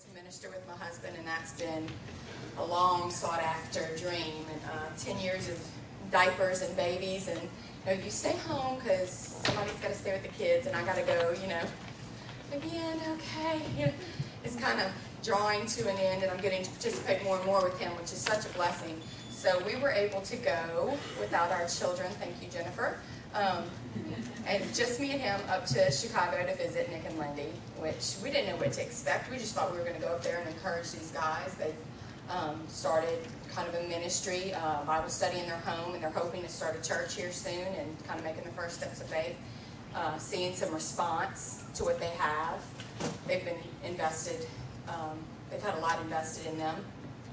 to minister with my husband, and that's been a long sought after dream. And uh, 10 years of diapers and babies, and you, know, you stay home because somebody's got to stay with the kids, and I got to go, you know. Again, okay. You know, it's kind of drawing to an end, and I'm getting to participate more and more with him, which is such a blessing. So we were able to go without our children. Thank you, Jennifer. Um, and just me and him up to Chicago to visit Nick and Lindy, which we didn't know what to expect. We just thought we were going to go up there and encourage these guys. They've um, started kind of a ministry, uh, Bible study in their home, and they're hoping to start a church here soon and kind of making the first steps of faith. Uh, seeing some response to what they have. They've been invested, um, they've had a lot invested in them.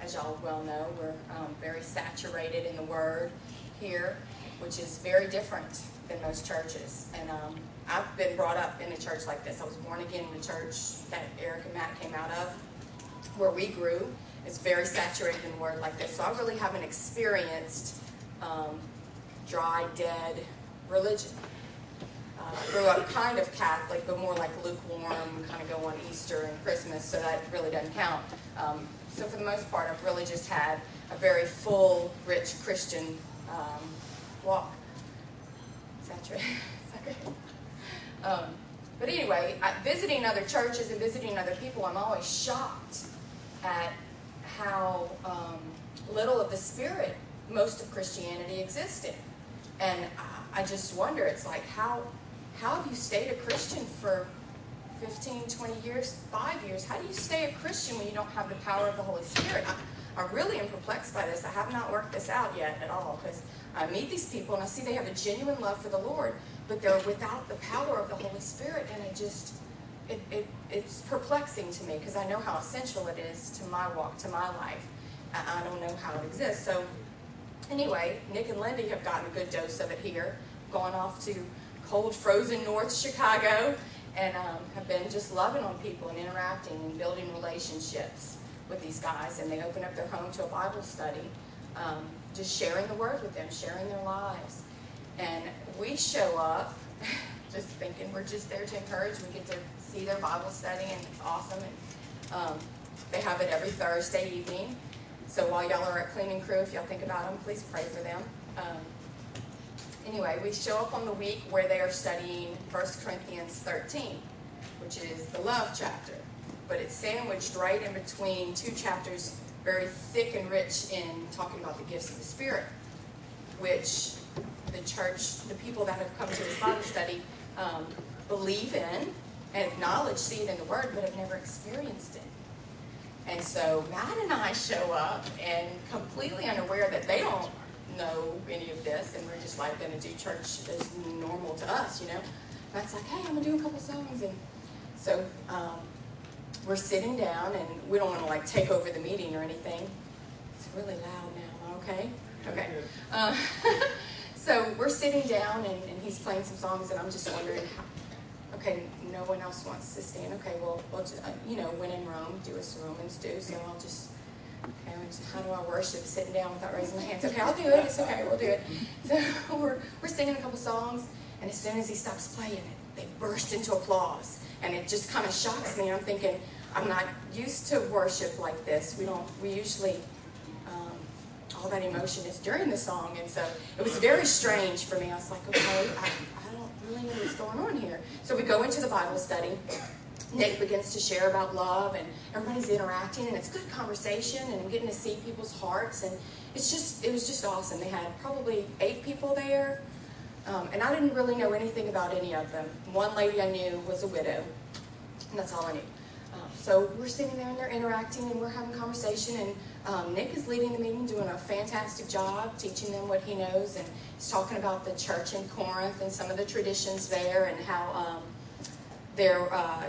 As y'all well know, we're um, very saturated in the Word here, which is very different than most churches. And um, I've been brought up in a church like this. I was born again in the church that Eric and Matt came out of, where we grew. It's very saturated in Word like this. So I really haven't experienced um, dry, dead religion uh, grew up kind of Catholic, but more like lukewarm, kind of go on Easter and Christmas, so that really doesn't count. Um, so for the most part, I've really just had a very full, rich Christian um, walk. Um, but anyway, I, visiting other churches and visiting other people, I'm always shocked at how um, little of the Spirit most of Christianity existed. And I, I just wonder, it's like, how how have you stayed a Christian for 15, 20 years, five years? How do you stay a Christian when you don't have the power of the Holy Spirit? I, I really am perplexed by this. I have not worked this out yet at all because I meet these people and I see they have a genuine love for the Lord, but they're without the power of the Holy Spirit, and I just, it, it, it's perplexing to me because I know how essential it is to my walk, to my life. I, I don't know how it exists. So, anyway, Nick and Lindy have gotten a good dose of it here, gone off to cold, frozen North Chicago, and um, have been just loving on people and interacting and building relationships with these guys. And they open up their home to a Bible study, um, just sharing the Word with them, sharing their lives. And we show up just thinking we're just there to encourage. We get to see their Bible study, and it's awesome. And um, they have it every Thursday evening. So while y'all are at cleaning crew, if y'all think about them, please pray for them. Um, anyway, we show up on the week where they are studying 1 Corinthians 13, which is the love chapter. But it's sandwiched right in between two chapters, very thick and rich in talking about the gifts of the Spirit, which the church, the people that have come to this Bible study, um, believe in and acknowledge, see it in the Word, but have never experienced it. And so Matt and I show up and completely unaware that they don't know any of this, and we're just like going to do church as normal to us, you know. Matt's like, hey, I'm going to do a couple songs. And so um, we're sitting down, and we don't want to like take over the meeting or anything. It's really loud now, okay? Okay. Uh, so we're sitting down, and, and, he's playing some songs, and I'm just wondering, okay, no one else wants to stand. Okay, well, we'll just, uh, you know, when in Rome, do as the Romans do. So I'll just okay, how do I worship sitting down without raising my hands? Okay, I'll do it. It's okay. We'll do it. So we're, we're singing a couple songs, and as soon as he stops playing it, they burst into applause. And it just kind of shocks me. I'm thinking, I'm not used to worship like this. We don't, we usually, um, all that emotion is during the song. And so it was very strange for me. I was like, okay, I, I don't really know what's going on here. So we go into the Bible study. Nick begins to share about love, and everybody's interacting, and it's good conversation, and I'm getting to see people's hearts, and it's just, it was just awesome. They had probably eight people there, um, and I didn't really know anything about any of them. One lady I knew was a widow, and that's all I knew. Um, so we're sitting there, and they're interacting, and we're having conversation, and um, Nick is leading the meeting, doing a fantastic job, teaching them what he knows, and he's talking about the church in Corinth and some of the traditions there, and how um, they're, uh,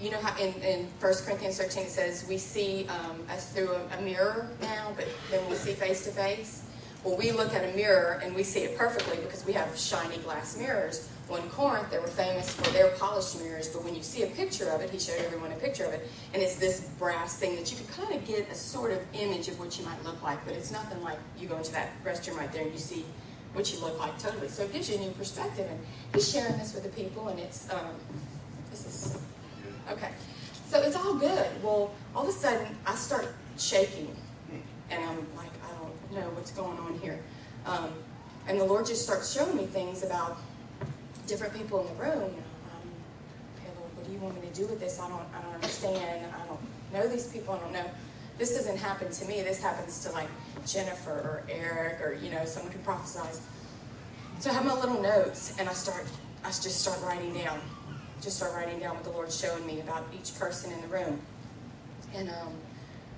you know how in, in 1 Corinthians 13 it says we see um, us through a, a, mirror now, but then we see face to face. Well, we look at a mirror and we see it perfectly because we have shiny glass mirrors. Well, in Corinth, they were famous for their polished mirrors, but when you see a picture of it, he showed everyone a picture of it, and it's this brass thing that you can kind of get a sort of image of what you might look like, but it's nothing like you go into that restroom right there and you see what you look like totally. So it gives you a new perspective, and he's sharing this with the people, and it's um, this is Okay. So it's all good. Well, all of a sudden, I start shaking, and I'm like, I don't know what's going on here. Um, and the Lord just starts showing me things about different people in the room. Um, okay, Lord, what do you want me to do with this? I don't, I don't understand. I don't know these people. I don't know. This doesn't happen to me. This happens to like Jennifer or Eric or you know someone who prophesies. So I have my little notes, and I start, I just start writing down, just start writing down what the Lord's showing me about each person in the room. And um,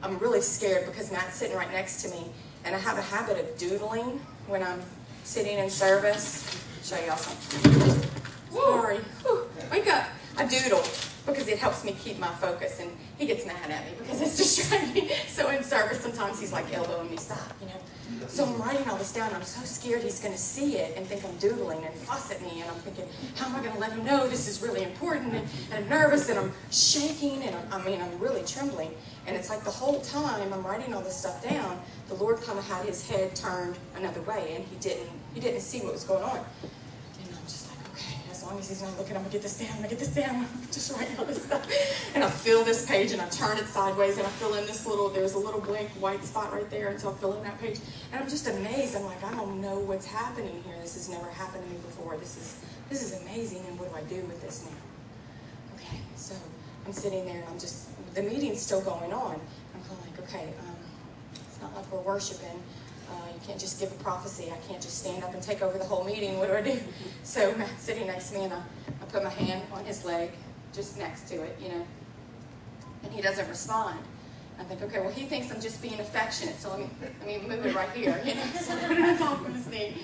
I'm really scared because Matt's sitting right next to me, and I have a habit of doodling when I'm sitting in service. Show y'all something. Sorry. Whew. Wake up. I doodle because it helps me keep my focus. And he gets mad at me because it's distracting. Me. So in service, sometimes he's like elbowing me, stop, you know. So I'm writing all this down. I'm so scared he's going to see it and think I'm doodling and fuss at me. And I'm thinking, how am I going to let him know this is really important? And, and I'm nervous and I'm shaking and I'm, I mean, I'm really trembling. And it's like the whole time I'm writing all this stuff down, the Lord kind of had his head turned another way and he didn't, he didn't see what was going on long as he's not looking, I'm gonna get this down, I'm gonna get this down. Just writing all this stuff. And I fill this page and I turn it sideways and I fill in this little, there's a little blank white spot right there, and so I fill in that page. And I'm just amazed. I'm like, I don't know what's happening here. This has never happened to me before. This is this is amazing, and what do I do with this now? Okay, so I'm sitting there and I'm just the meeting's still going on. I'm kind of like, okay, um, it's not like we're worshiping. Uh, you can't just give a prophecy. I can't just stand up and take over the whole meeting. What do I do? So sitting next to me, and I, I put my hand on his leg, just next to it, you know, and he doesn't respond. I think, okay, well, he thinks I'm just being affectionate, so let me, let me move it right here, you know, so I top of his knee.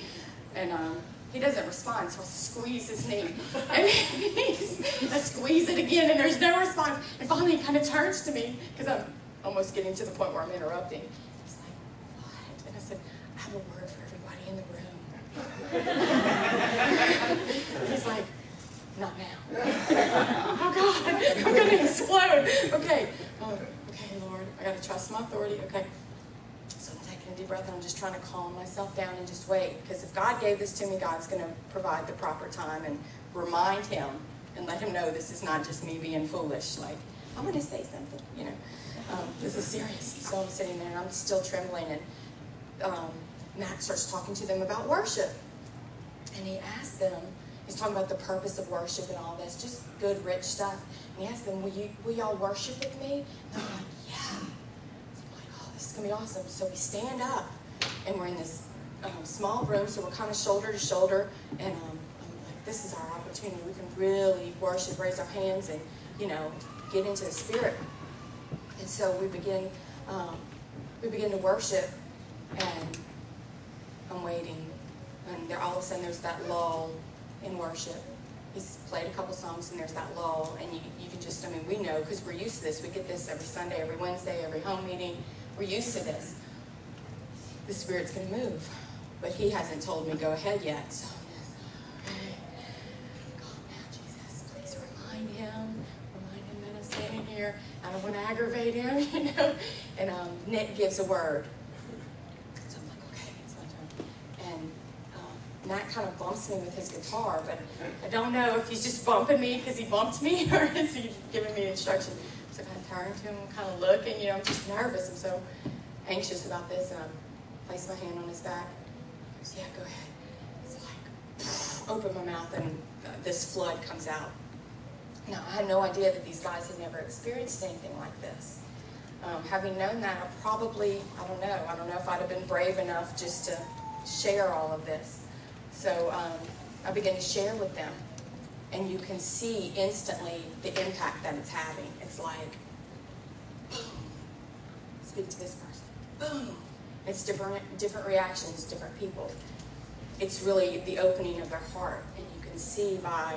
And um, he doesn't respond, so I squeeze his knee. And I squeeze it again, and there's no response. And finally, he kind of turns to me, because I'm almost getting to the point where I'm interrupting. Have a word for everybody in the room. He's like, not now. oh God, I'm gonna explode. Okay, oh, okay, Lord, I gotta trust my authority. Okay. So I'm taking a deep breath and I'm just trying to calm myself down and just wait. Because if God gave this to me, God's gonna provide the proper time and remind him and let him know this is not just me being foolish. Like, I'm gonna say something, you know. Um, this is serious. So I'm sitting there and I'm still trembling and um, Matt starts talking to them about worship. And he asks them, he's talking about the purpose of worship and all this, just good, rich stuff. And he asks them, will, you, will y'all worship with me? And I'm like, yeah. So I'm like, oh, this is going to be awesome. So we stand up, and we're in this um, small room, so we're kind of shoulder to shoulder. And um, I'm like, this is our opportunity. We can really worship, raise our hands, and, you know, get into the spirit. And so we begin, um, we begin to worship, and I'm waiting. And there, all of a sudden there's that lull in worship. He's played a couple songs and there's that lull. And you, you can just, I mean, we know because we're used to this. We get this every Sunday, every Wednesday, every home meeting. We're used to this. The Spirit's going to move. But He hasn't told me go ahead yet. So God now, Jesus. Please remind him. Remind him that I'm standing here. I don't want to aggravate him, you know. And um, Nick gives a word. Matt kind of bumps me with his guitar, but I don't know if he's just bumping me because he bumped me or is he giving me instruction. So I kind of turn to him, kind of looking, you know, I'm just nervous. I'm so anxious about this, and I place my hand on his back. He goes, yeah, go ahead. It's like, open my mouth, and this flood comes out. Now, I had no idea that these guys had never experienced anything like this. Um, having known that, I probably, I don't know, I don't know if I'd have been brave enough just to share all of this. So um, I began to share with them, and you can see instantly the impact that it's having. It's like, speak to this person, boom. It's different, different reactions, different people. It's really the opening of their heart, and you can see by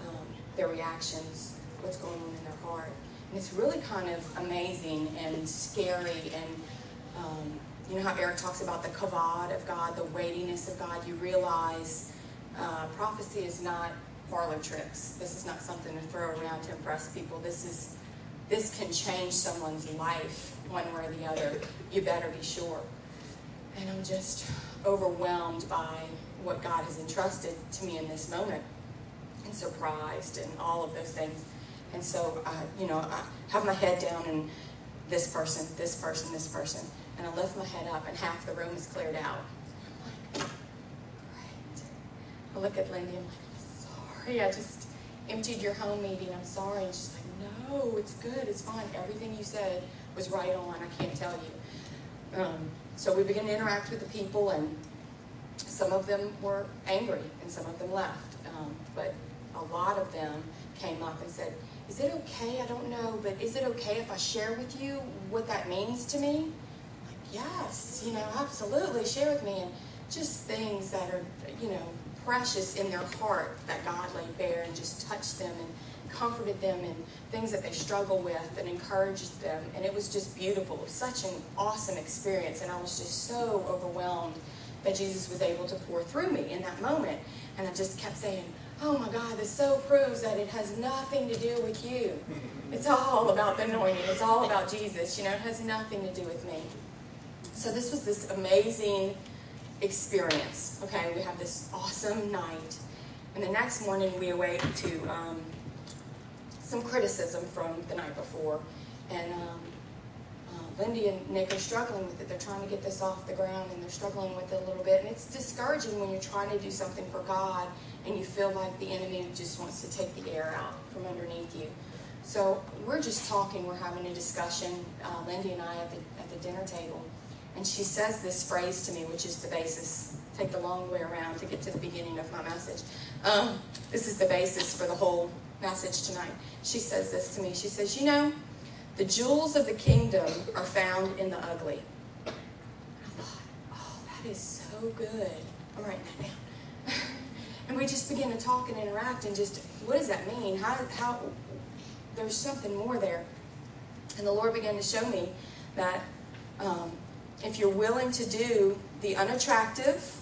um, their reactions what's going on in their heart. And it's really kind of amazing and scary and um, you know how Eric talks about the kavod of God, the weightiness of God. You realize uh, prophecy is not parlor tricks. This is not something to throw around to impress people. This is this can change someone's life one way or the other. You better be sure. And I'm just overwhelmed by what God has entrusted to me in this moment, and surprised, and all of those things. And so, I, you know, I have my head down and this person, this person, this person. And I lift my head up and half the room is cleared out. I'm like, great. I look at Lindy I'm like, I'm sorry, I just emptied your home meeting. I'm sorry. And she's like, no, it's good. It's fine. Everything you said was right on. I can't tell you. Um, so we began to interact with the people, and some of them were angry, and some of them left. Um, but a lot of them came up and said, is it okay? I don't know, but is it okay if I share with you what that means to me? Yes, you know, absolutely, share with me. And just things that are, you know, precious in their heart that God laid bare and just touched them and comforted them in things that they struggle with and encouraged them. And it was just beautiful. Was such an awesome experience. And I was just so overwhelmed that Jesus was able to pour through me in that moment. And I just kept saying, oh my God, this so proves that it has nothing to do with you. It's all about the anointing. It's all about Jesus. You know, it has nothing to do with me. So this was this amazing experience. Okay, we have this awesome night. And the next morning we awake to um, some criticism from the night before. And um, uh, Lindy and Nick are struggling with it. They're trying to get this off the ground and they're struggling with it a little bit. And it's discouraging when you're trying to do something for God and you feel like the enemy just wants to take the air out from underneath you. So we're just talking, we're having a discussion, uh, Lindy and I at the, at the dinner table. And she says this phrase to me, which is the basis. Take the long way around to get to the beginning of my message. Um, this is the basis for the whole message tonight. She says this to me. She says, You know, the jewels of the kingdom are found in the ugly. I thought, Oh, that is so good. I'm writing that down. and we just begin to talk and interact and just, what does that mean? How, how, there's something more there. And the Lord began to show me that um, if you're willing to do the unattractive,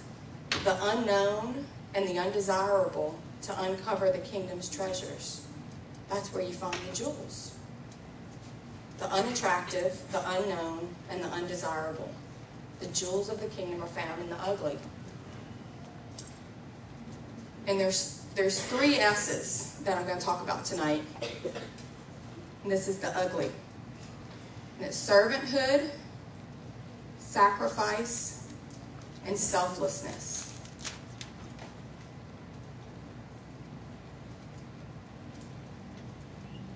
the unknown, and the undesirable to uncover the kingdom's treasures, that's where you find the jewels. The unattractive, the unknown, and the undesirable. The jewels of the kingdom are found in the ugly. And there's there's three S's that I'm going to talk about tonight. And this is the ugly. And it's servanthood, sacrifice, and selflessness.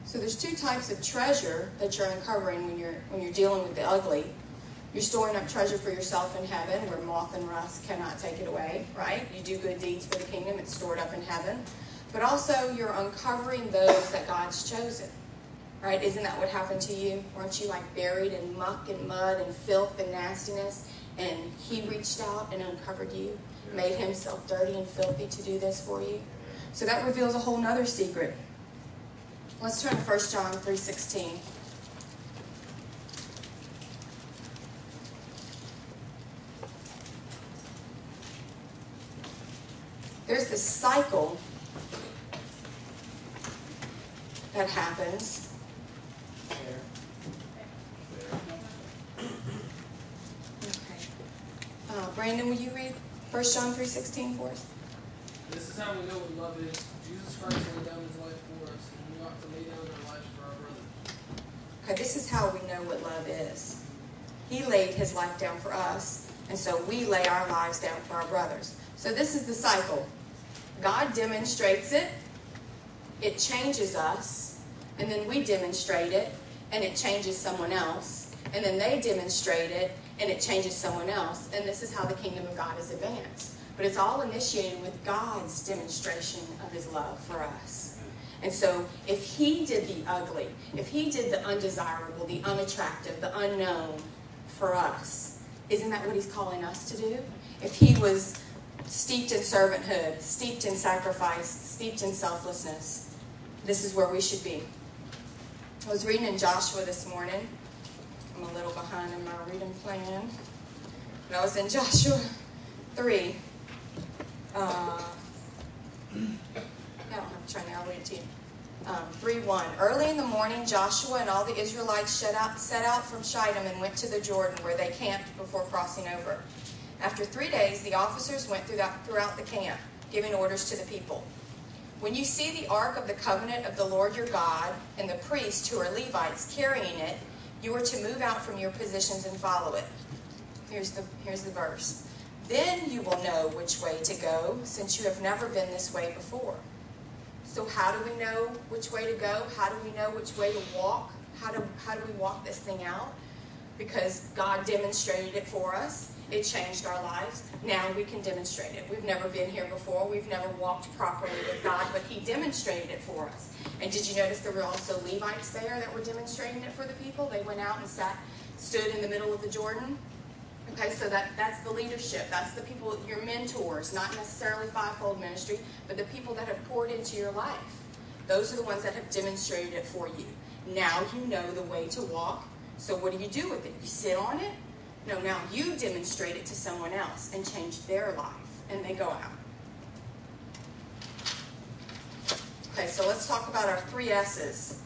So there's two types of treasure that you're uncovering when you're when you're dealing with the ugly. You're storing up treasure for yourself in heaven where moth and rust cannot take it away, right? You do good deeds for the kingdom, it's stored up in heaven. But also you're uncovering those that God's chosen. Right? Isn't that what happened to you? Weren't you like buried in muck and mud and filth and nastiness? And he reached out and uncovered you, made himself dirty and filthy to do this for you. So that reveals a whole nother secret. Let's turn to 1 John 3.16. There's this cycle that happens Uh, Brandon, will you read 1 John 3.16 for us? This is how we know what love is. Jesus Christ laid down his life for us, and we ought to lay down our lives for our brothers. Okay, this is how we know what love is. He laid his life down for us, and so we lay our lives down for our brothers. So this is the cycle. God demonstrates it, it changes us, and then we demonstrate it, and it changes someone else, and then they demonstrate it, and it changes someone else. And this is how the kingdom of God is advanced. But it's all initiated with God's demonstration of his love for us. And so if he did the ugly, if he did the undesirable, the unattractive, the unknown for us, isn't that what he's calling us to do? If he was steeped in servanthood, steeped in sacrifice, steeped in selflessness, this is where we should be. I was reading in Joshua this morning, I'm a little behind in my reading plan. But I was in Joshua 3. Uh, I don't have to turn there, I'll read it to you. Um, 3 1. Early in the morning, Joshua and all the Israelites set out, set out from Shittim and went to the Jordan, where they camped before crossing over. After three days, the officers went throughout, throughout the camp, giving orders to the people. When you see the ark of the covenant of the Lord your God and the priests who are Levites carrying it, you are to move out from your positions and follow it. Here's the, here's the verse. Then you will know which way to go, since you have never been this way before. So how do we know which way to go? How do we know which way to walk? How do, how do we walk this thing out? Because God demonstrated it for us. It changed our lives. Now we can demonstrate it. We've never been here before. We've never walked properly with God, but He demonstrated it for us. And did you notice there were also Levites there that were demonstrating it for the people? They went out and sat, stood in the middle of the Jordan. Okay, so that, that's the leadership. That's the people, your mentors, not necessarily fivefold ministry, but the people that have poured into your life. Those are the ones that have demonstrated it for you. Now you know the way to walk. So what do you do with it? You sit on it? No, now you demonstrate it to someone else and change their life, and they go out. Okay, so let's talk about our three S's.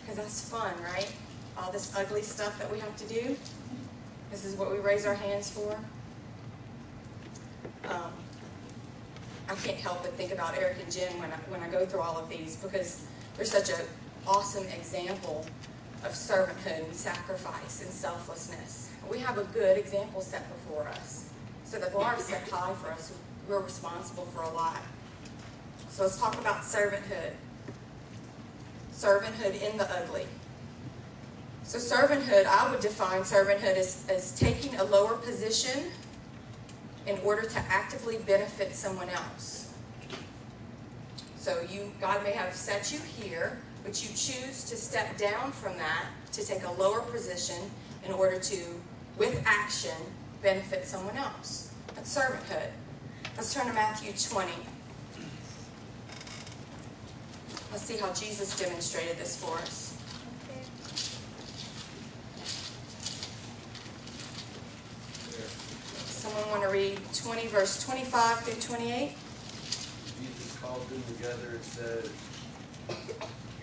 Because that's fun, right? All this ugly stuff that we have to do. This is what we raise our hands for. Um, I can't help but think about Eric and Jen when I, when I go through all of these because they're such an awesome example of servanthood and sacrifice and selflessness. We have a good example set before us. So the bar is set high for us. We're responsible for a lot. So let's talk about servanthood. Servanthood in the ugly. So servanthood, I would define servanthood as, as taking a lower position in order to actively benefit someone else. So you, God may have set you here, but you choose to step down from that to take a lower position in order to, with action, benefit someone else. That's servanthood. Let's turn to Matthew 20. Let's see how Jesus demonstrated this for us. Someone want to read 20, verse 25 through 28? Jesus called them together and said,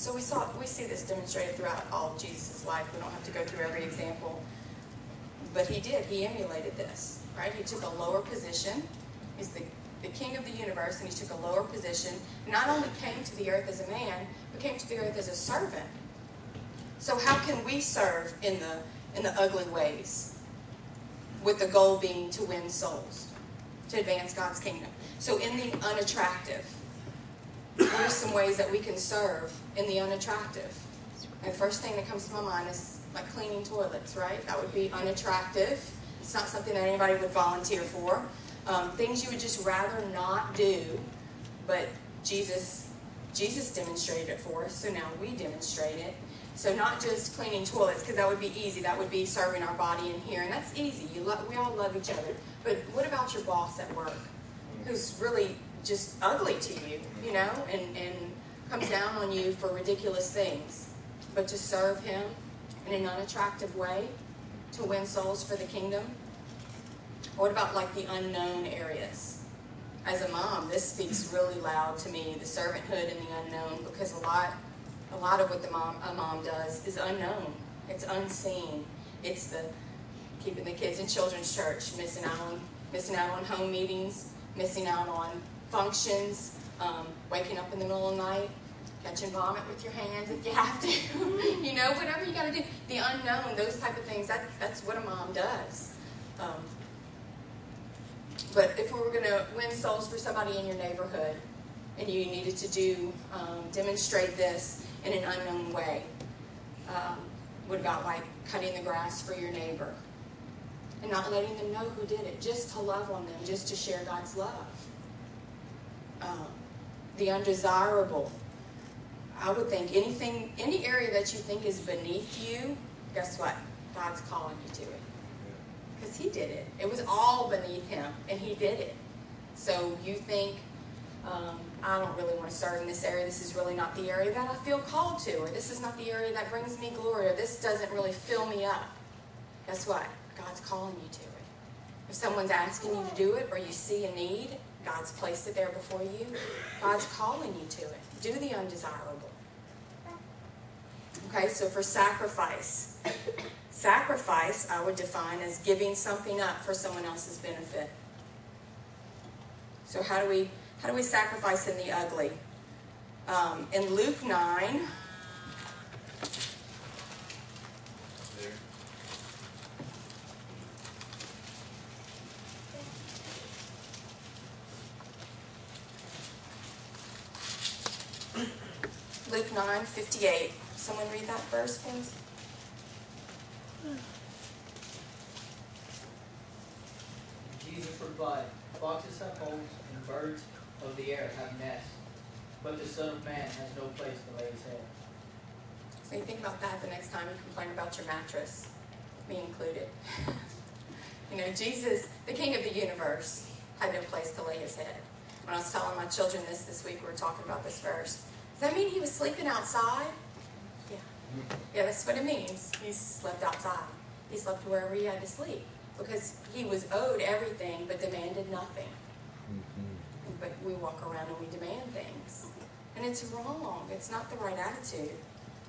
So we saw we see this demonstrated throughout all of Jesus' life. We don't have to go through every example. But he did, he emulated this, right? He took a lower position. He's the, the king of the universe, and he took a lower position. Not only came to the earth as a man, but came to the earth as a servant. So how can we serve in the in the ugly ways? With the goal being to win souls to advance God's kingdom. So, in the unattractive, what are some ways that we can serve in the unattractive? And the first thing that comes to my mind is like cleaning toilets, right? That would be unattractive. It's not something that anybody would volunteer for. Um, things you would just rather not do, but Jesus Jesus demonstrated it for us, so now we demonstrate it. So not just cleaning toilets, because that would be easy. That would be serving our body in here, and that's easy. Lo- we all love each other. But what about your boss at work, who's really just ugly to you, you know, and, and comes down on you for ridiculous things, but to serve him in an unattractive way, to win souls for the kingdom? What about like the unknown areas? As a mom, this speaks really loud to me, the servanthood and the unknown, because a lot a lot of what the mom a mom does is unknown. It's unseen. It's the keeping the kids in children's church, missing out on missing out on home meetings, missing out on functions, um, waking up in the middle of the night, catching vomit with your hands if you have to. you know, whatever you got to do. The unknown, those type of things. That that's what a mom does. Um, but if we were going to win souls for somebody in your neighborhood, and you needed to do um, demonstrate this in an unknown way, um, what about like cutting the grass for your neighbor? and not letting them know who did it, just to love on them, just to share God's love. Um, the undesirable. I would think anything, any area that you think is beneath you, guess what? God's calling you to it. Because He did it. It was all beneath Him, and He did it. So you think um, I don't really want to serve in this area. This is really not the area that I feel called to, or this is not the area that brings me glory, or this doesn't really fill me up. Guess what? God's calling you to it. If someone's asking you to do it, or you see a need, God's placed it there before you. God's calling you to it. Do the undesirable. Okay, so for sacrifice, sacrifice I would define as giving something up for someone else's benefit. So how do we how do we sacrifice in the ugly? Um, in Luke nine. There. Luke 9, 58. Someone read that verse, please. Jesus replied, Foxes have holes and birds of the air have nests, but the Son of Man has no place to lay his head. So you think about that the next time you complain about your mattress, me included. you know, Jesus, the King of the universe, had no place to lay his head. When I was telling my children this this week, we were talking about this verse. Does that mean he was sleeping outside? Yeah. That's what it means. He slept outside. He slept wherever he had to sleep because he was owed everything but demanded nothing. Mm-hmm. But we walk around and we demand things. And it's wrong. It's not the right attitude.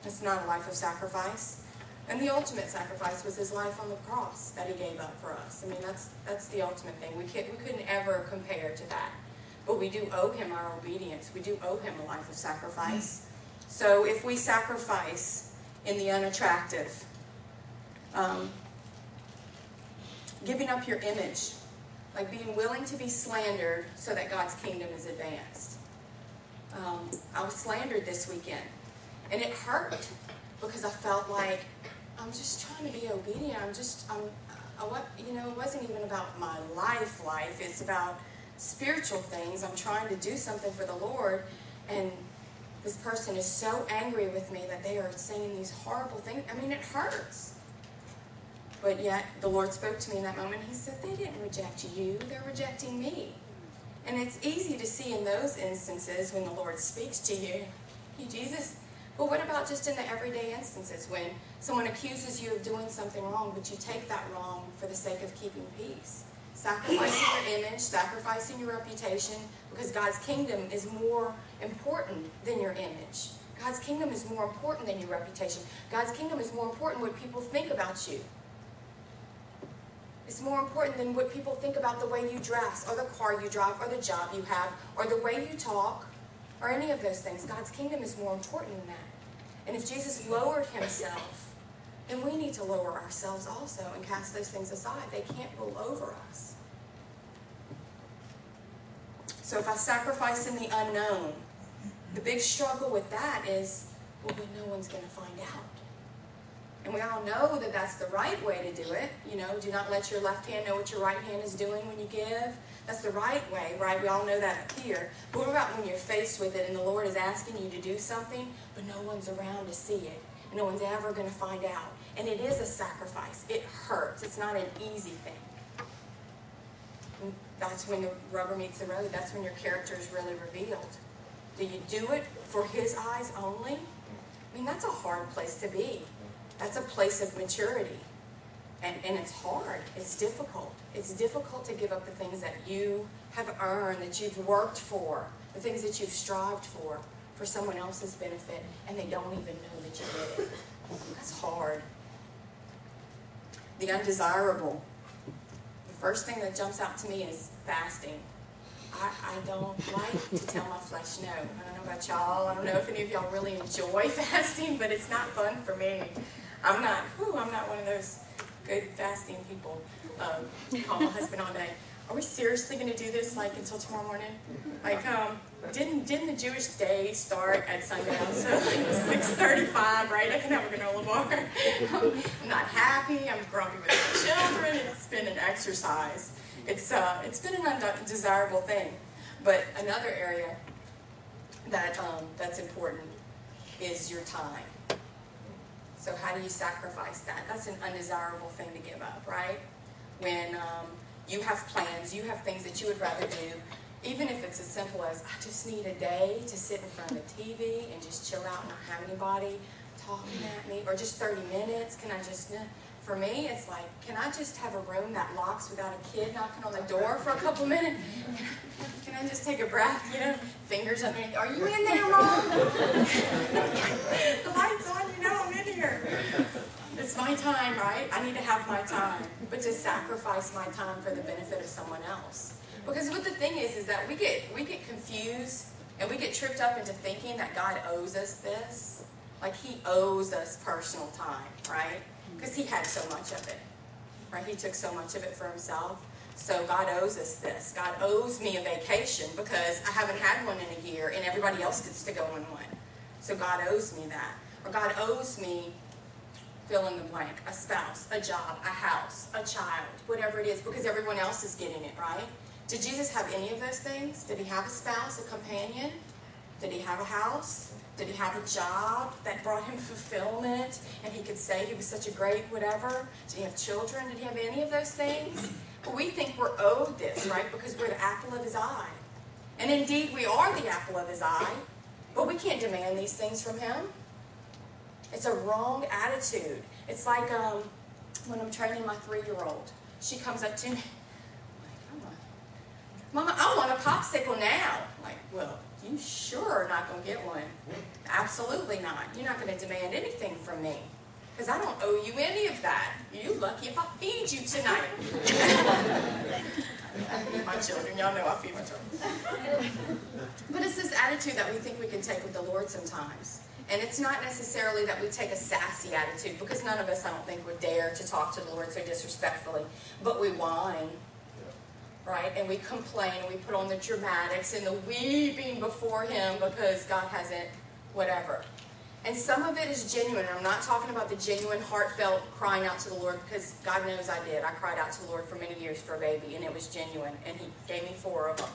It's not a life of sacrifice. And the ultimate sacrifice was his life on the cross that he gave up for us. I mean, that's that's the ultimate thing. We can't, we couldn't ever compare to that. But we do owe him our obedience. We do owe him a life of sacrifice. Mm. So if we sacrifice in the unattractive, um, giving up your image, like being willing to be slandered so that God's kingdom is advanced. Um, I was slandered this weekend, and it hurt because I felt like I'm just trying to be obedient. I'm just, I'm, I, what, you know, it wasn't even about my life, life. It's about spiritual things. I'm trying to do something for the Lord, and this person is so angry with me that they are saying these horrible things. I mean, it hurts. But yet, the Lord spoke to me in that moment. He said, They didn't reject you, they're rejecting me. And it's easy to see in those instances when the Lord speaks to you, He, Jesus. But what about just in the everyday instances when someone accuses you of doing something wrong, but you take that wrong for the sake of keeping peace? Sacrificing your image, sacrificing your reputation, because God's kingdom is more important than your image. God's kingdom is more important than your reputation. God's kingdom is more important than what people think about you. It's more important than what people think about the way you dress, or the car you drive, or the job you have, or the way you talk, or any of those things. God's kingdom is more important than that. And if Jesus lowered himself, then we need to lower ourselves also and cast those things aside. They can't rule over us. So if I sacrifice in the unknown, the big struggle with that is, well, when no one's going to find out. And we all know that that's the right way to do it. You know, do not let your left hand know what your right hand is doing when you give. That's the right way, right? We all know that up here. But what about when you're faced with it and the Lord is asking you to do something, but no one's around to see it? No one's ever going to find out. And it is a sacrifice. It hurts. It's not an easy thing. That's when the rubber meets the road. That's when your character is really revealed. Do you do it for His eyes only? I mean, that's a hard place to be. That's a place of maturity. And, and it's hard. It's difficult. It's difficult to give up the things that you have earned, that you've worked for, the things that you've strived for, for someone else's benefit, and they don't even know that you did it. That's hard. The undesirable. First thing that jumps out to me is fasting. I, I don't like to tell my flesh no. I don't know about y'all. I don't know if any of y'all really enjoy fasting, but it's not fun for me. I'm not, whew, I'm not one of those good fasting people. Um, call my husband all day. Are we seriously going to do this like until tomorrow morning? Like, um, didn't didn't the Jewish day start at sundown? So like 6:35, right? I can have a granola bar. I'm not happy. I'm grumpy with my children. It's been an exercise. It's uh, it's been an undesirable thing. But another area that um, that's important is your time. So how do you sacrifice that? That's an undesirable thing to give up, right? When um, you have plans, you have things that you would rather do, Even if it's as simple as I just need a day to sit in front of the TV and just chill out and not have anybody talking at me, or just 30 minutes. Can I just, for me, it's like, can I just have a room that locks without a kid knocking on the door for a couple minutes? Can I just take a breath, you know, fingers underneath? Are you in there, Mom? the light's on, you know I'm in here. It's my time, right? I need to have my time, but to sacrifice my time for the benefit of someone else. Because what the thing is, is that we get we get confused and we get tripped up into thinking that God owes us this, like He owes us personal time, right? Because He had so much of it, right? He took so much of it for Himself. So God owes us this. God owes me a vacation because I haven't had one in a year and everybody else gets to go on one. So God owes me that. Or God owes me fill in the blank, a spouse, a job, a house, a child, whatever it is, because everyone else is getting it, right? Did Jesus have any of those things? Did he have a spouse, a companion? Did he have a house? Did he have a job that brought him fulfillment and he could say he was such a great whatever? Did he have children? Did he have any of those things? But we think we're owed this, right? Because we're the apple of his eye. And indeed, we are the apple of his eye, but we can't demand these things from him. It's a wrong attitude. It's like um, when I'm training my three year old. She comes up to me, Mama, I want a popsicle now. Like, well, you sure are not going to get one. Absolutely not. You're not going to demand anything from me. Because I don't owe you any of that. You lucky if I feed you tonight. My children. Y'all know I feed my children. but it's this attitude that we think we can take with the Lord sometimes. And it's not necessarily that we take a sassy attitude, because none of us, I don't think, would dare to talk to the Lord so disrespectfully. But we whine right? And we complain, and we put on the dramatics and the weeping before Him because God hasn't, whatever. And some of it is genuine. I'm not talking about the genuine, heartfelt crying out to the Lord because God knows I did. I cried out to the Lord for many years for a baby, and it was genuine, and He gave me four of them.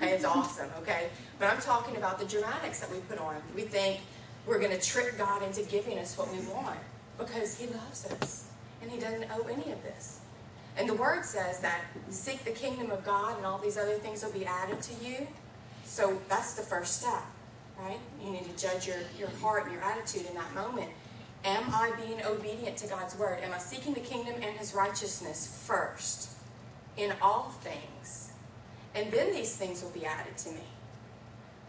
And it's awesome, okay? But I'm talking about the dramatics that we put on. We think we're going to trick God into giving us what we want because He loves us, and He doesn't owe any of this. And the word says that seek the kingdom of God and all these other things will be added to you. So that's the first step, right? You need to judge your, your heart and your attitude in that moment. Am I being obedient to God's word? Am I seeking the kingdom and his righteousness first in all things? And then these things will be added to me.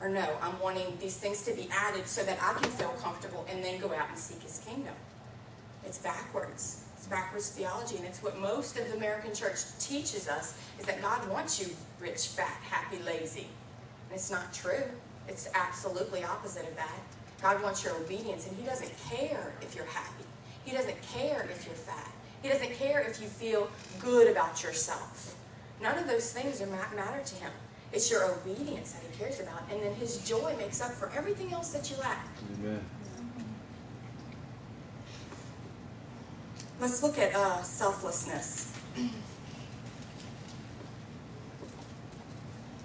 Or no, I'm wanting these things to be added so that I can feel comfortable and then go out and seek his kingdom. It's backwards backwards theology, and it's what most of the American church teaches us, is that God wants you rich, fat, happy, lazy. And it's not true. It's absolutely opposite of that. God wants your obedience, and He doesn't care if you're happy. He doesn't care if you're fat. He doesn't care if you feel good about yourself. None of those things are matter to Him. It's your obedience that He cares about, and then His joy makes up for everything else that you lack. Amen. Let's look at uh, selflessness.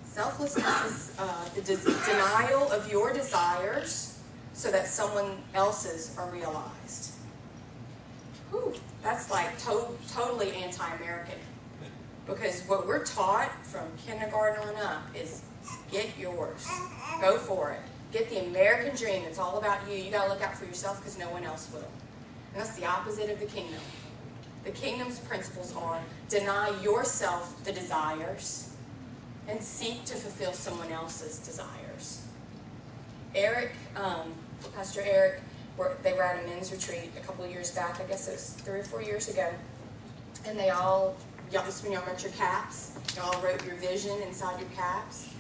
Selflessness is uh, the de- denial of your desires so that someone else's are realized. Whew, that's like to- totally anti American. Because what we're taught from kindergarten on up is get yours, go for it. Get the American dream. It's all about you. You got to look out for yourself because no one else will. That's the opposite of the kingdom. The kingdom's principles are deny yourself the desires and seek to fulfill someone else's desires. Eric, um, Pastor Eric, they were at a men's retreat a couple of years back. I guess it was three or four years ago. And they all, y'all, this when y'all wrote your caps. Y'all wrote your vision inside your caps.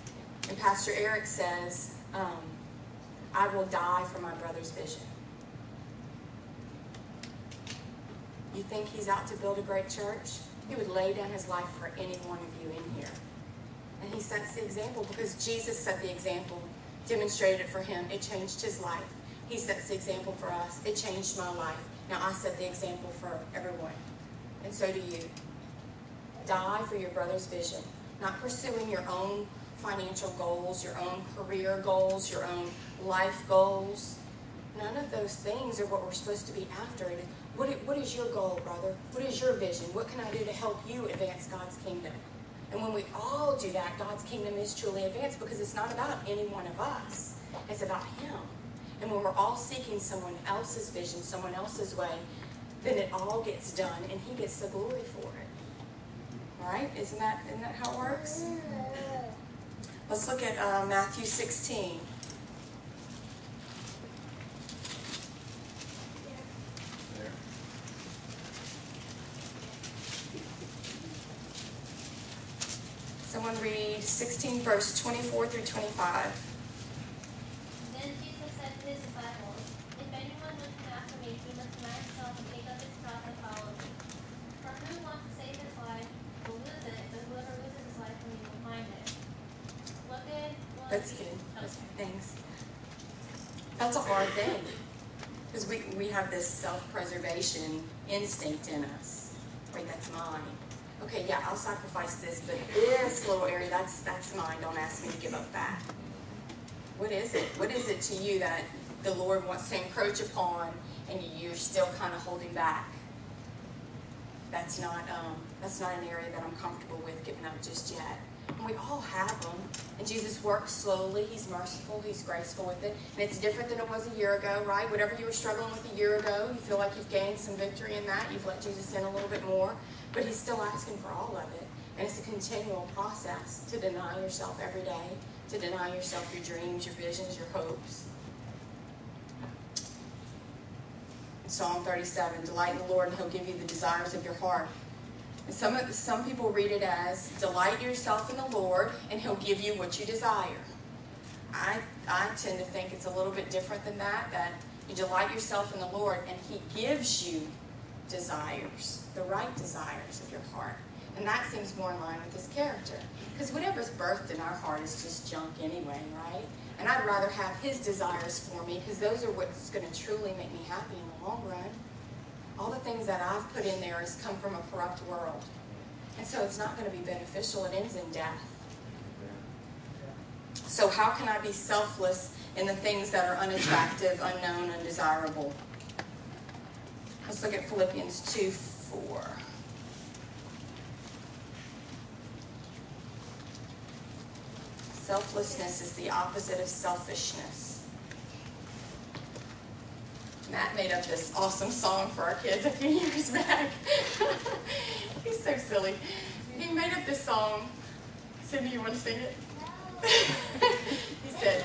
And Pastor Eric says, um, I will die for my brother's vision. You think he's out to build a great church? He would lay down his life for any one of you in here. And he sets the example because Jesus set the example, demonstrated it for him. It changed his life. He sets the example for us. It changed my life. Now I set the example for everyone. And so do you. Die for your brother's vision, not pursuing your own financial goals, your own career goals, your own life goals. None of those things are what we're supposed to be after. What, what is your goal, brother? What is your vision? What can I do to help you advance God's kingdom? And when we all do that, God's kingdom is truly advanced because it's not about any one of us, it's about Him. And when we're all seeking someone else's vision, someone else's way, then it all gets done and He gets the glory for it. All right? Isn't that, isn't that how it works? Let's look at uh, Matthew 16. Someone read 16, verse 24 through 25. Then Jesus said to his disciples, If anyone would come after me, he must deny himself and take up his cross and follow me. For who wants to save his life will lose it, but whoever loses his life for me will find it. Look at one That's good. That's Okay. Thanks. That's a hard thing. Because we, we have this self preservation instinct in us. Right, that's mine. Okay, yeah, I'll sacrifice this, but this little area, that's that's mine. Don't ask me to give up that. What is it? What is it to you that the Lord wants to encroach upon and you're still kind of holding back? That's not um, that's not an area that I'm comfortable with giving up just yet. And we all have them. And Jesus works slowly. He's merciful. He's graceful with it. And it's different than it was a year ago, right? Whatever you were struggling with a year ago, you feel like you've gained some victory in that. You've let Jesus in a little bit more. But he's still asking for all of it. And it's a continual process to deny yourself every day, to deny yourself your dreams, your visions, your hopes. Psalm 37 Delight in the Lord, and he'll give you the desires of your heart. Some, of- some people read it as delight yourself in the Lord and he'll give you what you desire. I, I tend to think it's a little bit different than that, that you delight yourself in the Lord and he gives you desires, the right desires of your heart. And that seems more in line with his character. Because whatever's birthed in our heart is just junk anyway, right? And I'd rather have his desires for me because those are what's going to truly make me happy in the long run. All the things that I've put in there has come from a corrupt world. And so it's not going to be beneficial. It ends in death. So, how can I be selfless in the things that are unattractive, unknown, undesirable? Let's look at Philippians 2 4. Selflessness is the opposite of selfishness. Matt made up this awesome song for our kids a few years back. He's so silly. He made up this song. Cindy, you want to sing it? he said,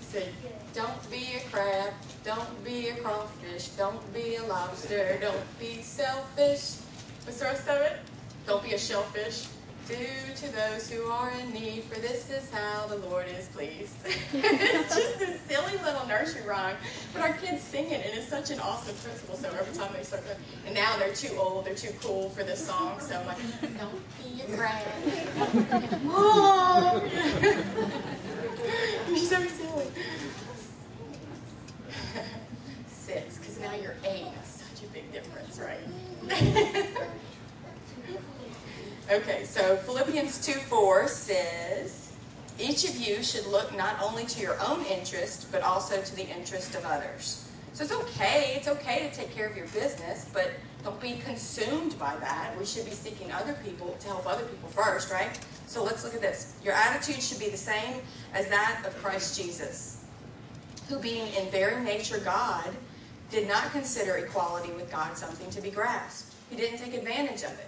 he said, don't be a crab, don't be a crawfish, don't be a lobster, don't be selfish. What's the rest of it? Don't be a shellfish. Do to those who are in need, for this is how the Lord is pleased. it's just this silly little nursery rhyme, but our kids sing it, and it's such an awesome principle. So every time they start, and now they're too old, they're too cool for this song. So I'm like, don't be a crab. Mom, you're so silly. Six, because now you're eight. That's such a big difference, right? Okay, so Philippians 2 4 says, Each of you should look not only to your own interest, but also to the interest of others. So it's okay, it's okay to take care of your business, but don't be consumed by that. We should be seeking other people to help other people first, right? So let's look at this. Your attitude should be the same as that of Christ Jesus, who being in very nature God, did not consider equality with God something to be grasped. He didn't take advantage of it.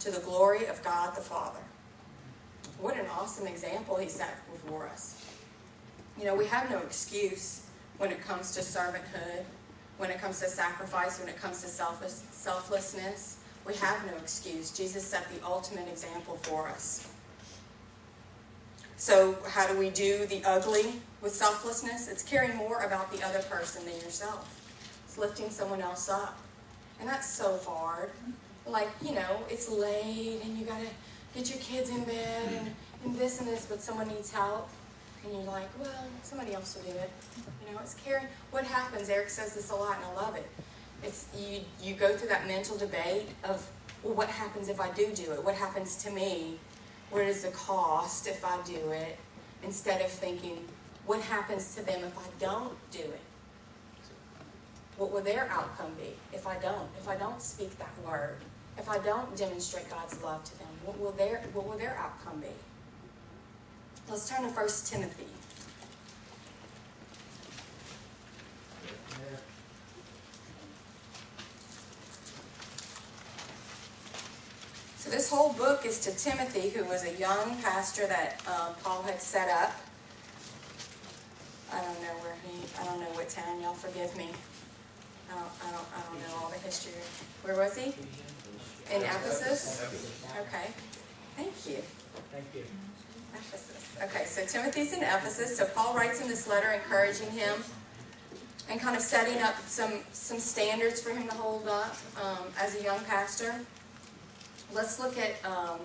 to the glory of God the Father. What an awesome example he set before us. You know, we have no excuse when it comes to servanthood, when it comes to sacrifice, when it comes to selfless, selflessness. We have no excuse. Jesus set the ultimate example for us. So, how do we do the ugly with selflessness? It's caring more about the other person than yourself. It's lifting someone else up. And that's so hard. Like, you know, it's late and you gotta get your kids in bed and mm-hmm. and this and this, but someone needs help, and you're like, well, somebody else will do it. You know, it's caring. What happens? Eric says this a lot, and I love it. It's you. You go through that mental debate of, well, what happens if I do do it? What happens to me? What is the cost if I do it? Instead of thinking, what happens to them if I don't do it? What will their outcome be if I don't? If I don't speak that word? If I don't demonstrate God's love to them? What will their what will their outcome be? Let's turn to 1 Timothy. So this whole book is to Timothy, who was a young pastor that uh, Paul had set up. I don't know where he. I don't know what town. Y'all forgive me. I don't. I don't. I don't know all the history. Where was he? In Ephesus. Okay. Thank you. Thank you. Ephesus. Okay, so Timothy's in Ephesus. So Paul writes him this letter encouraging him and kind of setting up some, some standards for him to hold up um, as a young pastor. Let's look at um,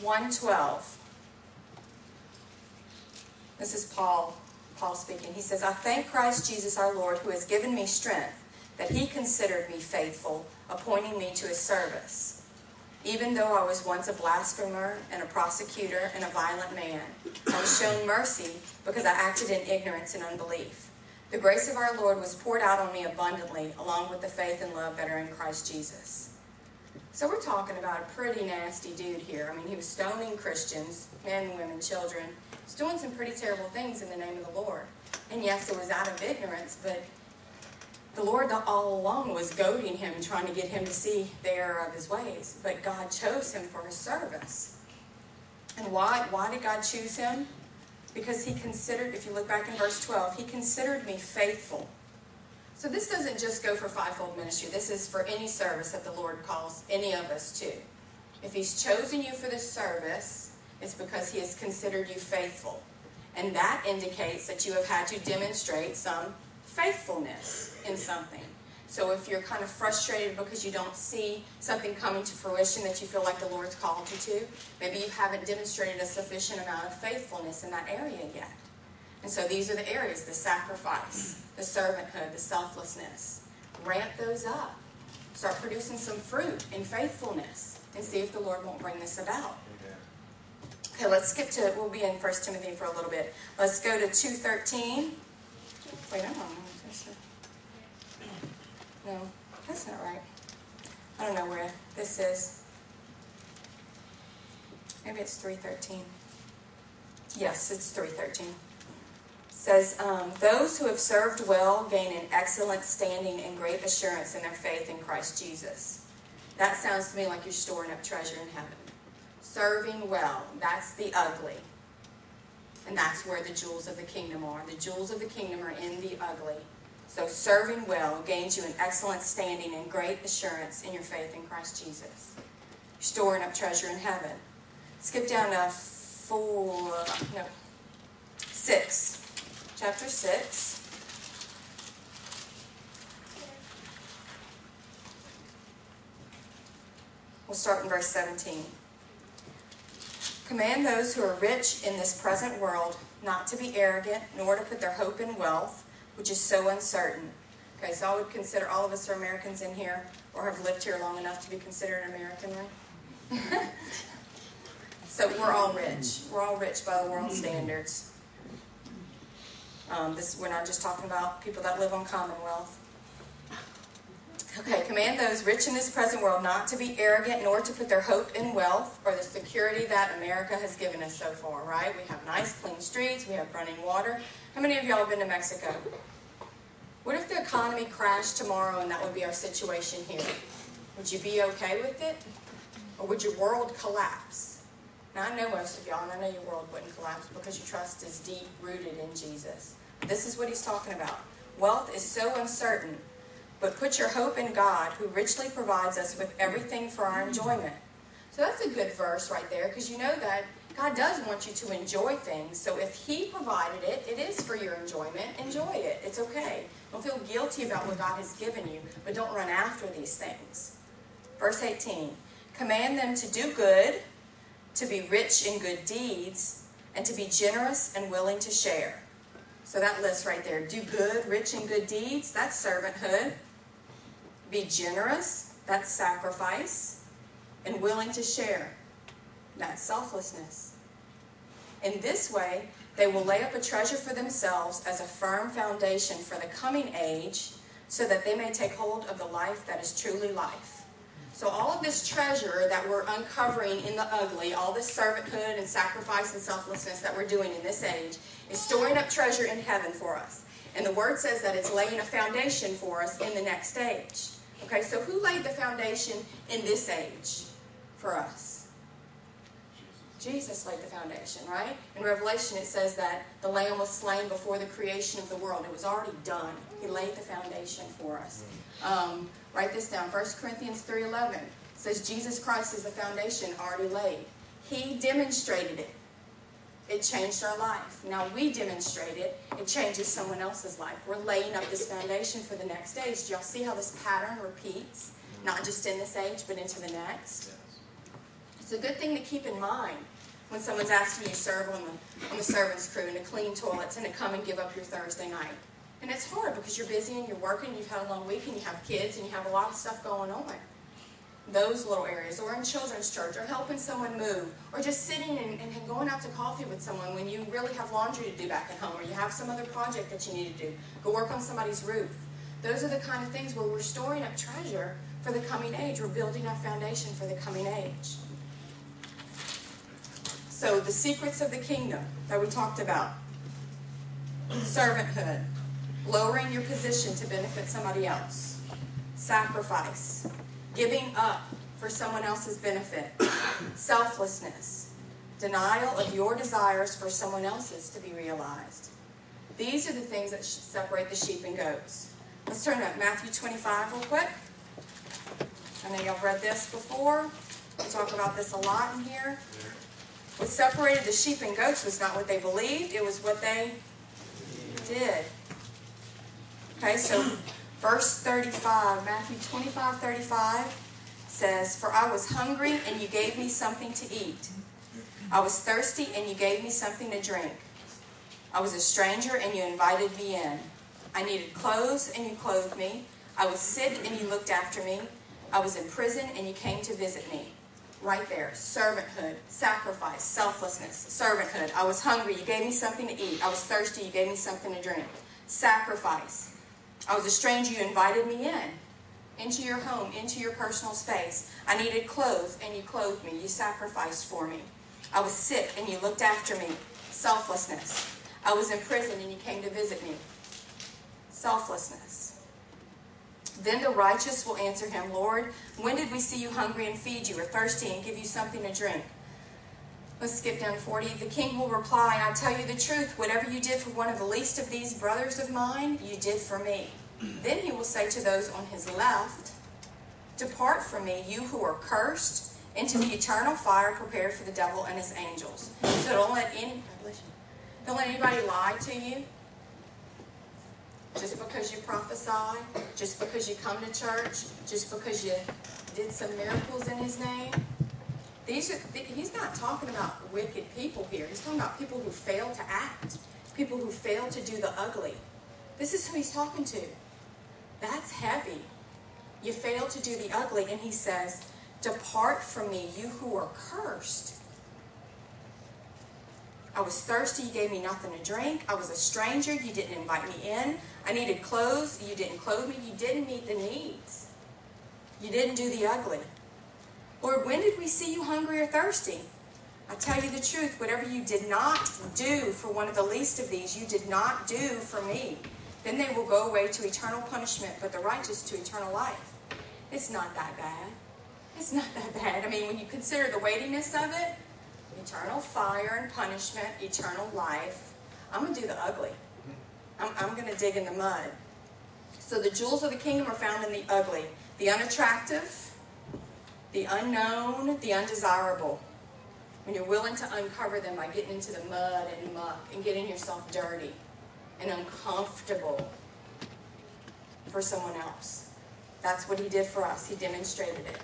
112. This is Paul, Paul speaking. He says, I thank Christ Jesus our Lord who has given me strength, that he considered me faithful, appointing me to his service. Even though I was once a blasphemer and a prosecutor and a violent man, I was shown mercy because I acted in ignorance and unbelief. The grace of our Lord was poured out on me abundantly, along with the faith and love that are in Christ Jesus. So we're talking about a pretty nasty dude here. I mean, he was stoning Christians, men, women, children. He's doing some pretty terrible things in the name of the Lord. And yes, it was out of ignorance, but the Lord all along was goading him, trying to get him to see the error of his ways. But God chose him for his service. And why, why did God choose him? Because he considered, if you look back in verse 12, he considered me faithful. So this doesn't just go for fivefold ministry. This is for any service that the Lord calls any of us to. If he's chosen you for this service, it's because he has considered you faithful. And that indicates that you have had to demonstrate some faithfulness in something. So if you're kind of frustrated because you don't see something coming to fruition that you feel like the Lord's called you to, maybe you haven't demonstrated a sufficient amount of faithfulness in that area yet. And so these are the areas the sacrifice, the servanthood, the selflessness. Ramp those up. Start producing some fruit in faithfulness and see if the Lord won't bring this about. Okay, let's skip to, we'll be in 1 Timothy for a little bit. Let's go to 2.13. Wait, I'm on. No, that's not right. I don't know where this is. Maybe it's 3.13. Yes, it's 3.13 says, um, Those who have served well gain an excellent standing and great assurance in their faith in Christ Jesus. That sounds to me like you're storing up treasure in heaven. Serving well, that's the ugly. And that's where the jewels of the kingdom are. The jewels of the kingdom are in the ugly. So serving well gains you an excellent standing and great assurance in your faith in Christ Jesus. You're storing up treasure in heaven. Skip down to four, no, six chapter 6. We'll start in verse 17. Command those who are rich in this present world not to be arrogant, nor to put their hope in wealth, which is so uncertain. Okay, so I would consider all of us are Americans in here, or have lived here long enough to be considered an American, right? so we're all rich. We're all rich by the world standards. Um, this we're not just talking about people that live on Commonwealth. Okay, command those rich in this present world not to be arrogant nor to put their hope in wealth or the security that America has given us so far, right? We have nice, clean streets, we have running water. How many of y'all have been to Mexico? What if the economy crashed tomorrow and that would be our situation here? Would you be okay with it? Or would your world collapse? Now, I know most of y'all, and I know your world wouldn't collapse because your trust is deep rooted in Jesus. This is what he's talking about. Wealth is so uncertain, but put your hope in God who richly provides us with everything for our enjoyment. So that's a good verse right there because you know that God does want you to enjoy things. So if he provided it, it is for your enjoyment. Enjoy it. It's okay. Don't feel guilty about what God has given you, but don't run after these things. Verse 18 Command them to do good, to be rich in good deeds, and to be generous and willing to share. So that list right there do good, rich in good deeds, that's servanthood. Be generous, that's sacrifice. And willing to share, that's selflessness. In this way, they will lay up a treasure for themselves as a firm foundation for the coming age, so that they may take hold of the life that is truly life. So, all of this treasure that we're uncovering in the ugly, all this servanthood and sacrifice and selflessness that we're doing in this age, is storing up treasure in heaven for us. And the word says that it's laying a foundation for us in the next age. Okay, so who laid the foundation in this age for us? Jesus laid the foundation, right? In Revelation it says that the Lamb was slain before the creation of the world. It was already done. He laid the foundation for us. Um, write this down. 1 Corinthians 3.11 says Jesus Christ is the foundation already laid. He demonstrated it. It changed our life. Now we demonstrate it. It changes someone else's life. We're laying up this foundation for the next age. Do y'all see how this pattern repeats? Not just in this age, but into the next. It's a good thing to keep in mind when someone's asking you to serve on the, on the servants crew and to clean toilets and to come and give up your Thursday night. And it's hard because you're busy and you're working, you've had a long week and you have kids and you have a lot of stuff going on. Those little areas, or in children's church, or helping someone move, or just sitting and, and going out to coffee with someone when you really have laundry to do back at home, or you have some other project that you need to do. Go work on somebody's roof. Those are the kind of things where we're storing up treasure for the coming age. We're building a foundation for the coming age. So, the secrets of the kingdom that we talked about servanthood, lowering your position to benefit somebody else, sacrifice, giving up for someone else's benefit, selflessness, denial of your desires for someone else's to be realized. These are the things that separate the sheep and goats. Let's turn to Matthew 25 real quick. I know y'all read this before. We talk about this a lot in here. What separated the sheep and goats was not what they believed, it was what they did. Okay, so verse 35, Matthew 25 35 says, For I was hungry, and you gave me something to eat. I was thirsty, and you gave me something to drink. I was a stranger, and you invited me in. I needed clothes, and you clothed me. I was sick, and you looked after me. I was in prison, and you came to visit me right there. Servanthood, sacrifice, selflessness, servanthood. I was hungry, you gave me something to eat. I was thirsty, you gave me something to drink. Sacrifice. I was a stranger, you invited me in, into your home, into your personal space. I needed clothes, and you clothed me. You sacrificed for me. I was sick, and you looked after me. Selflessness. I was in prison, and you came to visit me. Selflessness. Then the righteous will answer him, Lord, when did we see you hungry and feed you, or thirsty and give you something to drink? Let's skip down 40. The king will reply, I tell you the truth, whatever you did for one of the least of these brothers of mine, you did for me. Then he will say to those on his left, Depart from me, you who are cursed, into the eternal fire prepared for the devil and his angels. So don't let any don't let anybody lie to you. Just because you prophesy, just because you come to church, just because you did some miracles in his name. These are, he's not talking about wicked people here. He's talking about people who fail to act, people who fail to do the ugly. This is who he's talking to. That's heavy. You fail to do the ugly, and he says, Depart from me, you who are cursed. I was thirsty, you gave me nothing to drink. I was a stranger, you didn't invite me in. I needed clothes, you didn't clothe me. You didn't meet the needs. You didn't do the ugly. Lord, when did we see you hungry or thirsty? I tell you the truth, whatever you did not do for one of the least of these, you did not do for me. Then they will go away to eternal punishment, but the righteous to eternal life. It's not that bad. It's not that bad. I mean, when you consider the weightiness of it, eternal fire and punishment, eternal life, I'm going to do the ugly. I'm, I'm going to dig in the mud. So the jewels of the kingdom are found in the ugly, the unattractive, the unknown, the undesirable. When you're willing to uncover them by getting into the mud and muck and getting yourself dirty and uncomfortable for someone else. That's what he did for us. He demonstrated it.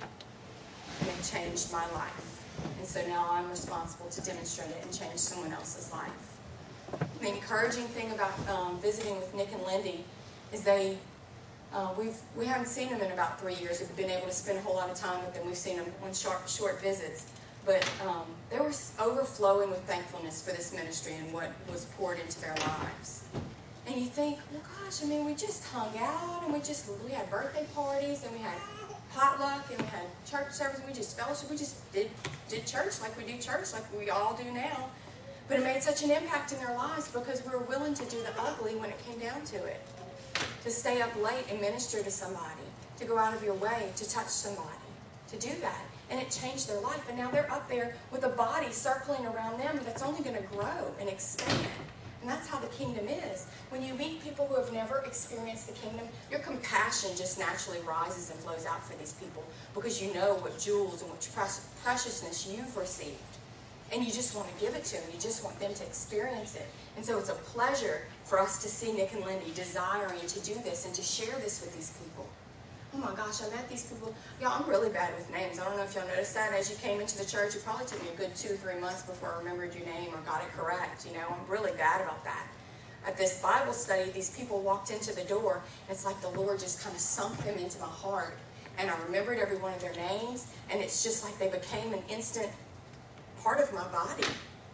And it changed my life. And so now I'm responsible to demonstrate it and change someone else's life. The encouraging thing about um, visiting with Nick and Lindy is they, uh, we've, we haven't seen them in about three years. We've been able to spend a whole lot of time with them. We've seen them on short, short visits. But um, they were overflowing with thankfulness for this ministry and what was poured into their lives. And you think, well, gosh, I mean, we just hung out and we just, we had birthday parties and we had potluck and we had church service and we just fellowship. We just did, did church like we do church, like we all do now. But it made such an impact in their lives because we were willing to do the ugly when it came down to it. To stay up late and minister to somebody, to go out of your way to touch somebody, to do that. And it changed their life. And now they're up there with a body circling around them that's only going to grow and expand. And that's how the kingdom is. When you meet people who have never experienced the kingdom, your compassion just naturally rises and flows out for these people because you know what jewels and what preciousness you've received. And you just want to give it to them. You just want them to experience it. And so it's a pleasure for us to see Nick and Lindy desiring to do this and to share this with these people. Oh my gosh, I met these people. Y'all, I'm really bad with names. I don't know if y'all noticed that. As you came into the church, it probably took me a good two, three months before I remembered your name or got it correct. You know, I'm really bad about that. At this Bible study, these people walked into the door. And it's like the Lord just kind of sunk them into my heart. And I remembered every one of their names. And it's just like they became an instant part of my body.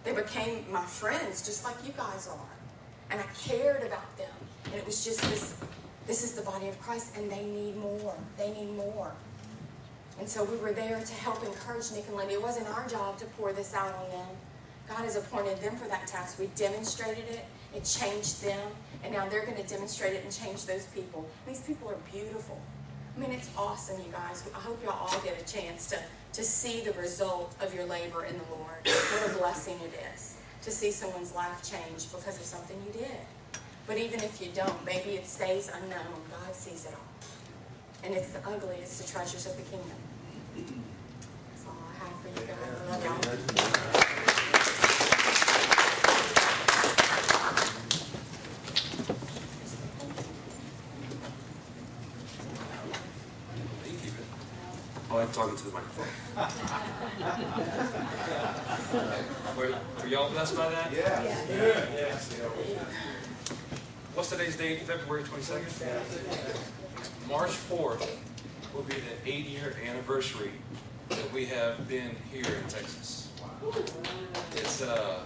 They became my friends, just like you guys are. And I cared about them. And it was just this this is the body of Christ, and they need more. They need more. And so we were there to help encourage Nick and Lindy. It wasn't our job to pour this out on them. God has appointed them for that task. We demonstrated it. It changed them. And now they're going to demonstrate it and change those people. These people are beautiful. I mean, it's awesome, you guys. I hope y'all all get a chance to, to see the result of your labor in the Lord. What a blessing it is to see someone's life change because of something you did. But even if you don't, maybe it stays unknown. God sees it all. And it's the ugly, the treasures of the kingdom. That's all I have for you guys. I love y'all. Oh, I'm talking to the microphone. were, were y'all blessed by that? Yeah. Yeah. yeah. What's today's date? February 22nd? March 4th will be the eight year anniversary that we have been here in Texas. It's uh,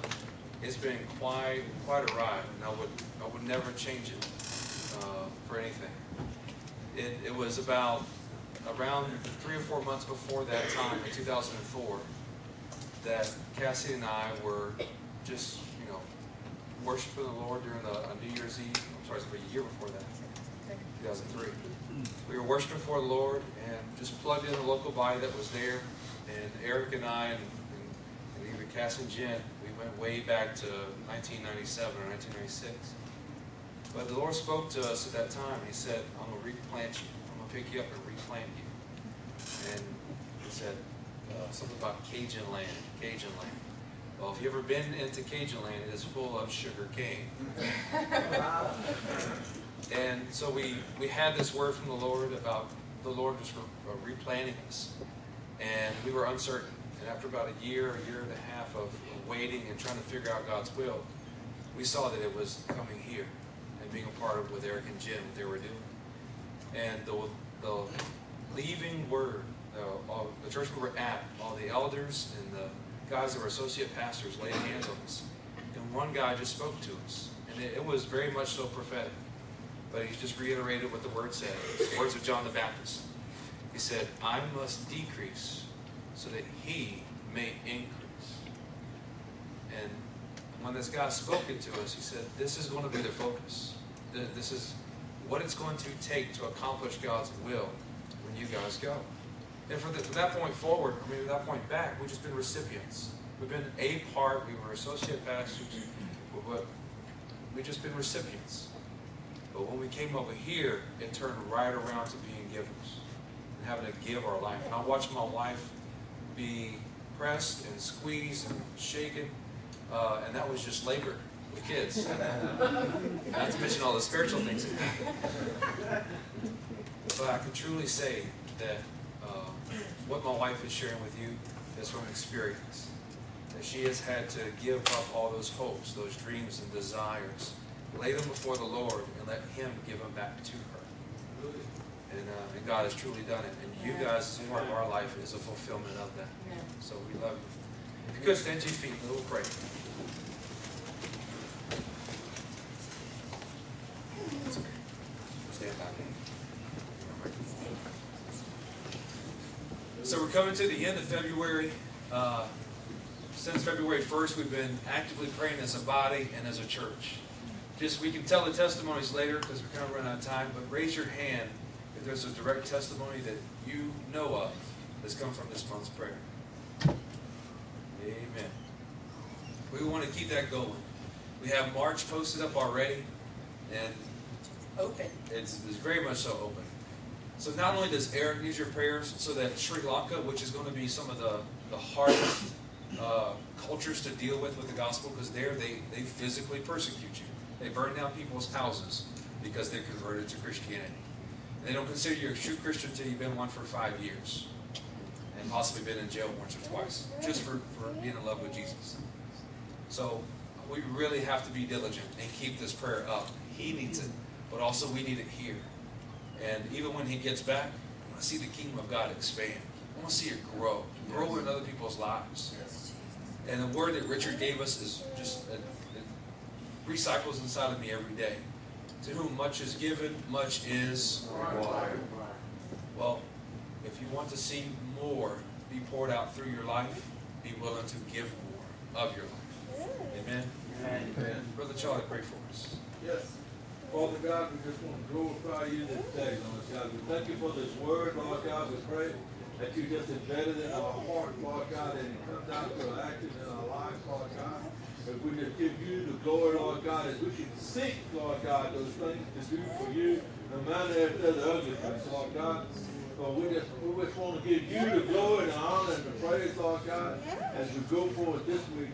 it's been quite quite a ride, and I would I would never change it uh, for anything. It it was about around three or four months before that time in 2004 that Cassie and I were just you know, worshiping the Lord during the, uh, New Year's Eve. I'm sorry, it was a year before that, 2003. We were worshiping for the Lord and just plugged in a local body that was there. And Eric and I and, and, and even Cass and Jen, we went way back to 1997 or 1996. But the Lord spoke to us at that time. He said, I'm going to replant you. Pick you up and replant you. And he said uh, something about Cajun land, Cajun land. Well, if you've ever been into Cajun land, it is full of sugar cane. and so we, we had this word from the Lord about the Lord was re- uh, replanting us. And we were uncertain. And after about a year, a year and a half of waiting and trying to figure out God's will, we saw that it was coming here and being a part of what Eric and Jim, they were doing. And the, the leaving word, uh, all, the church we were at, all the elders and the guys that were associate pastors laid hands on us. And one guy just spoke to us. And it, it was very much so prophetic. But he just reiterated what the word said. The words of John the Baptist. He said, I must decrease so that he may increase. And when this guy spoke it to us, he said, This is going to be the focus. This is what it's going to take to accomplish God's will when you guys go. And from, the, from that point forward, I mean, from that point back, we've just been recipients. We've been a part, we were associate pastors, but we've just been recipients. But when we came over here, it turned right around to being givers and having to give our life. And I watched my wife be pressed and squeezed and shaken, uh, and that was just labor with kids. Not to mention all the spiritual things. But I can truly say that what my wife is sharing with you is from experience. That she has had to give up all those hopes, those dreams and desires, lay them before the Lord, and let Him give them back to her. And, uh, and God has truly done it. And you guys, as part of our life, is a fulfillment of that. So we love you. If you could stand to your feet, and we'll pray. So we're coming to the end of February. Uh, since February 1st, we've been actively praying as a body and as a church. Just we can tell the testimonies later because we're kind of running out of time, but raise your hand if there's a direct testimony that you know of that's come from this month's prayer. Amen. We want to keep that going. We have March posted up already, and Open. it's, it's very much so open. So not only does Eric need your prayers, so that Sri Lanka, which is going to be some of the, the hardest uh, cultures to deal with with the gospel, because there they, they physically persecute you. They burn down people's houses because they're converted to Christianity. They don't consider you a true Christian until you've been one for five years and possibly been in jail once or twice just for, for being in love with Jesus. So we really have to be diligent and keep this prayer up. He needs it, but also we need it here. And even when he gets back, I want to see the kingdom of God expand. I want to see it grow, grow in other people's lives. And the word that Richard gave us is just, it, it recycles inside of me every day. To whom much is given, much is well, if you want to see more be poured out through your life, be willing to give more of your life. Amen. Amen. Brother Charlie, pray for us. Yes. Father God, we just want to glorify you this day, Lord God. We thank you for this word, Lord God. We pray that you just embed it in our heart, Lord God, and it comes out to our action in our lives, Lord God. If we just give you the glory, Lord God, as we can seek, Lord God, those things to do for you, no matter if they're the ugly things, Lord God. But we just, we just want to give you the glory, and the honor, and the praise, Lord God, as we go forward this week.